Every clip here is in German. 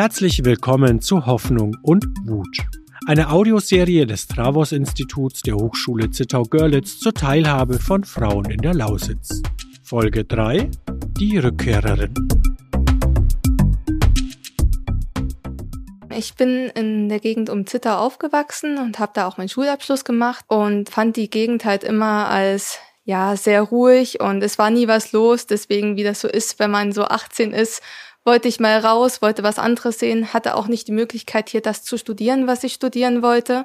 Herzlich willkommen zu Hoffnung und Wut. Eine Audioserie des Travos Instituts der Hochschule Zittau-Görlitz zur Teilhabe von Frauen in der Lausitz. Folge 3 Die Rückkehrerin. Ich bin in der Gegend um Zittau aufgewachsen und habe da auch meinen Schulabschluss gemacht und fand die Gegend halt immer als ja sehr ruhig und es war nie was los. Deswegen, wie das so ist, wenn man so 18 ist wollte ich mal raus, wollte was anderes sehen, hatte auch nicht die Möglichkeit, hier das zu studieren, was ich studieren wollte.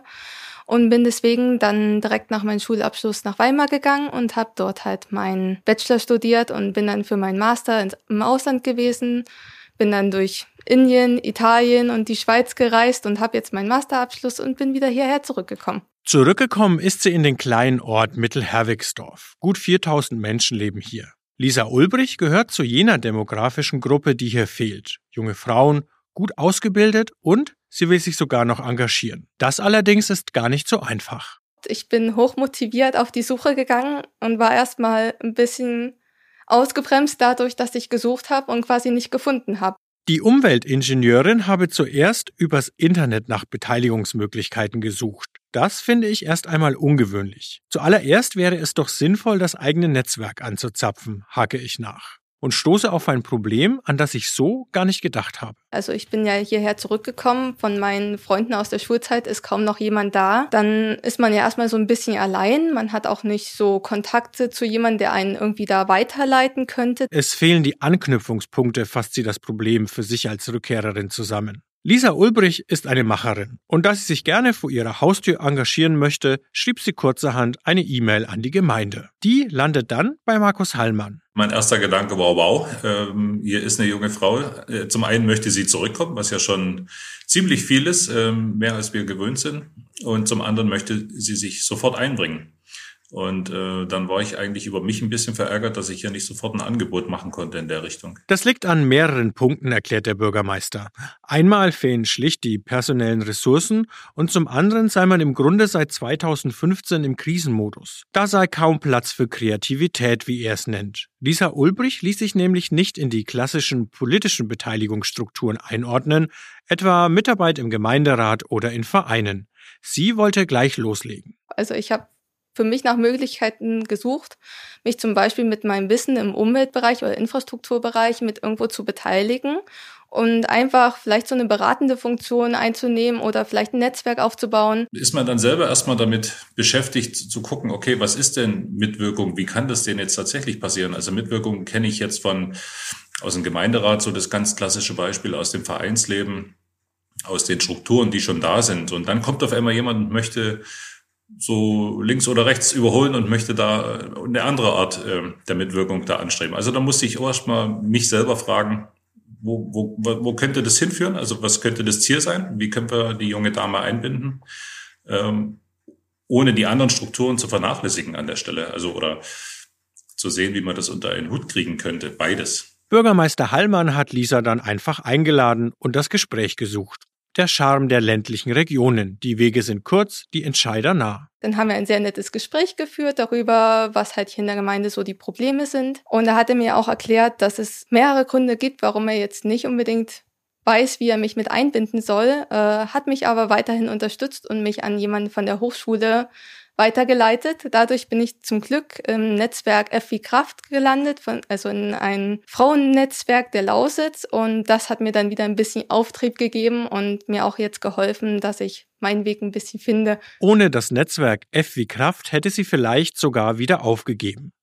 Und bin deswegen dann direkt nach meinem Schulabschluss nach Weimar gegangen und habe dort halt meinen Bachelor studiert und bin dann für meinen Master im Ausland gewesen. Bin dann durch Indien, Italien und die Schweiz gereist und habe jetzt meinen Masterabschluss und bin wieder hierher zurückgekommen. Zurückgekommen ist sie in den kleinen Ort Mittelherwigsdorf. Gut 4000 Menschen leben hier. Lisa Ulbrich gehört zu jener demografischen Gruppe, die hier fehlt. Junge Frauen, gut ausgebildet und sie will sich sogar noch engagieren. Das allerdings ist gar nicht so einfach. Ich bin hochmotiviert auf die Suche gegangen und war erstmal ein bisschen ausgebremst dadurch, dass ich gesucht habe und quasi nicht gefunden habe. Die Umweltingenieurin habe zuerst übers Internet nach Beteiligungsmöglichkeiten gesucht. Das finde ich erst einmal ungewöhnlich. Zuallererst wäre es doch sinnvoll, das eigene Netzwerk anzuzapfen, hake ich nach und stoße auf ein Problem, an das ich so gar nicht gedacht habe. Also ich bin ja hierher zurückgekommen, von meinen Freunden aus der Schulzeit ist kaum noch jemand da. Dann ist man ja erstmal so ein bisschen allein, man hat auch nicht so Kontakte zu jemandem, der einen irgendwie da weiterleiten könnte. Es fehlen die Anknüpfungspunkte, fasst sie das Problem für sich als Rückkehrerin zusammen. Lisa Ulbrich ist eine Macherin und da sie sich gerne vor ihrer Haustür engagieren möchte, schrieb sie kurzerhand eine E-Mail an die Gemeinde. Die landet dann bei Markus Hallmann. Mein erster Gedanke war, wow, ähm, hier ist eine junge Frau. Äh, zum einen möchte sie zurückkommen, was ja schon ziemlich viel ist, ähm, mehr als wir gewöhnt sind. Und zum anderen möchte sie sich sofort einbringen. Und äh, dann war ich eigentlich über mich ein bisschen verärgert, dass ich ja nicht sofort ein Angebot machen konnte in der Richtung. Das liegt an mehreren Punkten, erklärt der Bürgermeister. Einmal fehlen schlicht die personellen Ressourcen und zum anderen sei man im Grunde seit 2015 im Krisenmodus. Da sei kaum Platz für Kreativität, wie er es nennt. Lisa Ulbrich ließ sich nämlich nicht in die klassischen politischen Beteiligungsstrukturen einordnen, etwa Mitarbeit im Gemeinderat oder in Vereinen. Sie wollte gleich loslegen. Also ich habe für mich nach Möglichkeiten gesucht, mich zum Beispiel mit meinem Wissen im Umweltbereich oder Infrastrukturbereich mit irgendwo zu beteiligen und einfach vielleicht so eine beratende Funktion einzunehmen oder vielleicht ein Netzwerk aufzubauen. Ist man dann selber erstmal damit beschäftigt zu gucken, okay, was ist denn Mitwirkung? Wie kann das denn jetzt tatsächlich passieren? Also Mitwirkung kenne ich jetzt von aus dem Gemeinderat, so das ganz klassische Beispiel aus dem Vereinsleben, aus den Strukturen, die schon da sind. Und dann kommt auf einmal jemand und möchte so links oder rechts überholen und möchte da eine andere Art äh, der Mitwirkung da anstreben. Also da musste ich erstmal mich selber fragen, wo, wo, wo könnte das hinführen? Also was könnte das Ziel sein? Wie können wir die junge Dame einbinden, ähm, ohne die anderen Strukturen zu vernachlässigen an der Stelle? Also oder zu sehen, wie man das unter einen Hut kriegen könnte. Beides. Bürgermeister Hallmann hat Lisa dann einfach eingeladen und das Gespräch gesucht der Charme der ländlichen Regionen. Die Wege sind kurz, die Entscheider nah. Dann haben wir ein sehr nettes Gespräch geführt darüber, was halt hier in der Gemeinde so die Probleme sind. Und da hat er mir auch erklärt, dass es mehrere Gründe gibt, warum er jetzt nicht unbedingt weiß, wie er mich mit einbinden soll, äh, hat mich aber weiterhin unterstützt und mich an jemanden von der Hochschule weitergeleitet. Dadurch bin ich zum Glück im Netzwerk FI Kraft gelandet, von, also in ein Frauennetzwerk der Lausitz. Und das hat mir dann wieder ein bisschen Auftrieb gegeben und mir auch jetzt geholfen, dass ich meinen Weg ein bisschen finde. Ohne das Netzwerk FI Kraft hätte sie vielleicht sogar wieder aufgegeben.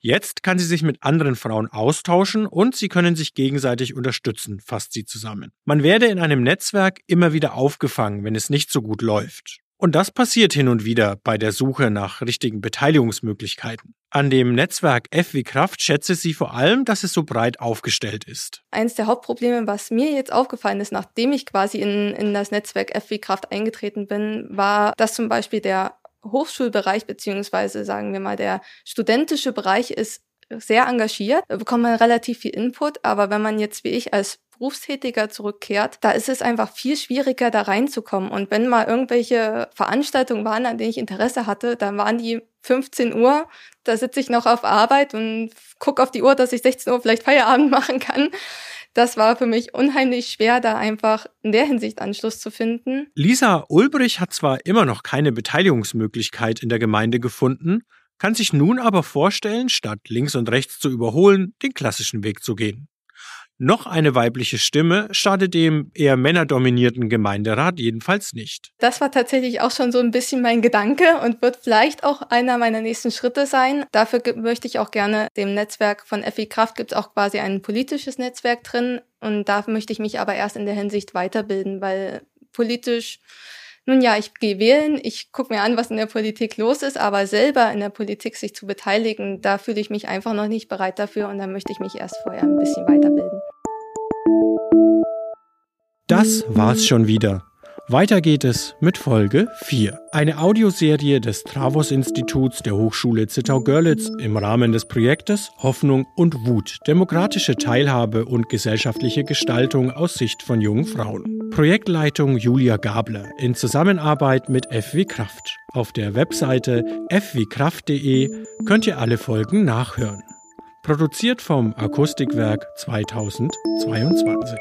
Jetzt kann sie sich mit anderen Frauen austauschen und sie können sich gegenseitig unterstützen, fasst sie zusammen. Man werde in einem Netzwerk immer wieder aufgefangen, wenn es nicht so gut läuft. Und das passiert hin und wieder bei der Suche nach richtigen Beteiligungsmöglichkeiten. An dem Netzwerk F wie Kraft schätze sie vor allem, dass es so breit aufgestellt ist. Eines der Hauptprobleme, was mir jetzt aufgefallen ist, nachdem ich quasi in, in das Netzwerk F wie Kraft eingetreten bin, war, dass zum Beispiel der Hochschulbereich beziehungsweise sagen wir mal der studentische Bereich ist sehr engagiert, bekommt man relativ viel Input, aber wenn man jetzt wie ich als Berufstätiger zurückkehrt, da ist es einfach viel schwieriger, da reinzukommen. Und wenn mal irgendwelche Veranstaltungen waren, an denen ich Interesse hatte, dann waren die 15 Uhr, da sitze ich noch auf Arbeit und gucke auf die Uhr, dass ich 16 Uhr vielleicht Feierabend machen kann. das war für mich unheimlich schwer, da einfach in der Hinsicht Anschluss zu finden. Lisa Ulbrich hat zwar immer noch keine Beteiligungsmöglichkeit in der Gemeinde gefunden, kann sich nun aber vorstellen, statt links und rechts zu überholen, den klassischen Weg zu gehen. Noch eine weibliche Stimme schadet dem eher männerdominierten Gemeinderat jedenfalls nicht. Das war tatsächlich auch schon so ein bisschen mein Gedanke und wird vielleicht auch einer meiner nächsten Schritte sein. Dafür möchte ich auch gerne dem Netzwerk von FI Kraft gibt es auch quasi ein politisches Netzwerk drin und da möchte ich mich aber erst in der Hinsicht weiterbilden, weil politisch nun ja, ich gehe wählen, ich gucke mir an, was in der Politik los ist, aber selber in der Politik sich zu beteiligen, da fühle ich mich einfach noch nicht bereit dafür und da möchte ich mich erst vorher ein bisschen weiterbilden. Das war's schon wieder. Weiter geht es mit Folge 4. Eine Audioserie des Travos-Instituts der Hochschule Zittau-Görlitz im Rahmen des Projektes Hoffnung und Wut. Demokratische Teilhabe und gesellschaftliche Gestaltung aus Sicht von jungen Frauen. Projektleitung Julia Gabler in Zusammenarbeit mit FW Kraft. Auf der Webseite fwkraft.de könnt ihr alle Folgen nachhören. Produziert vom Akustikwerk 2022.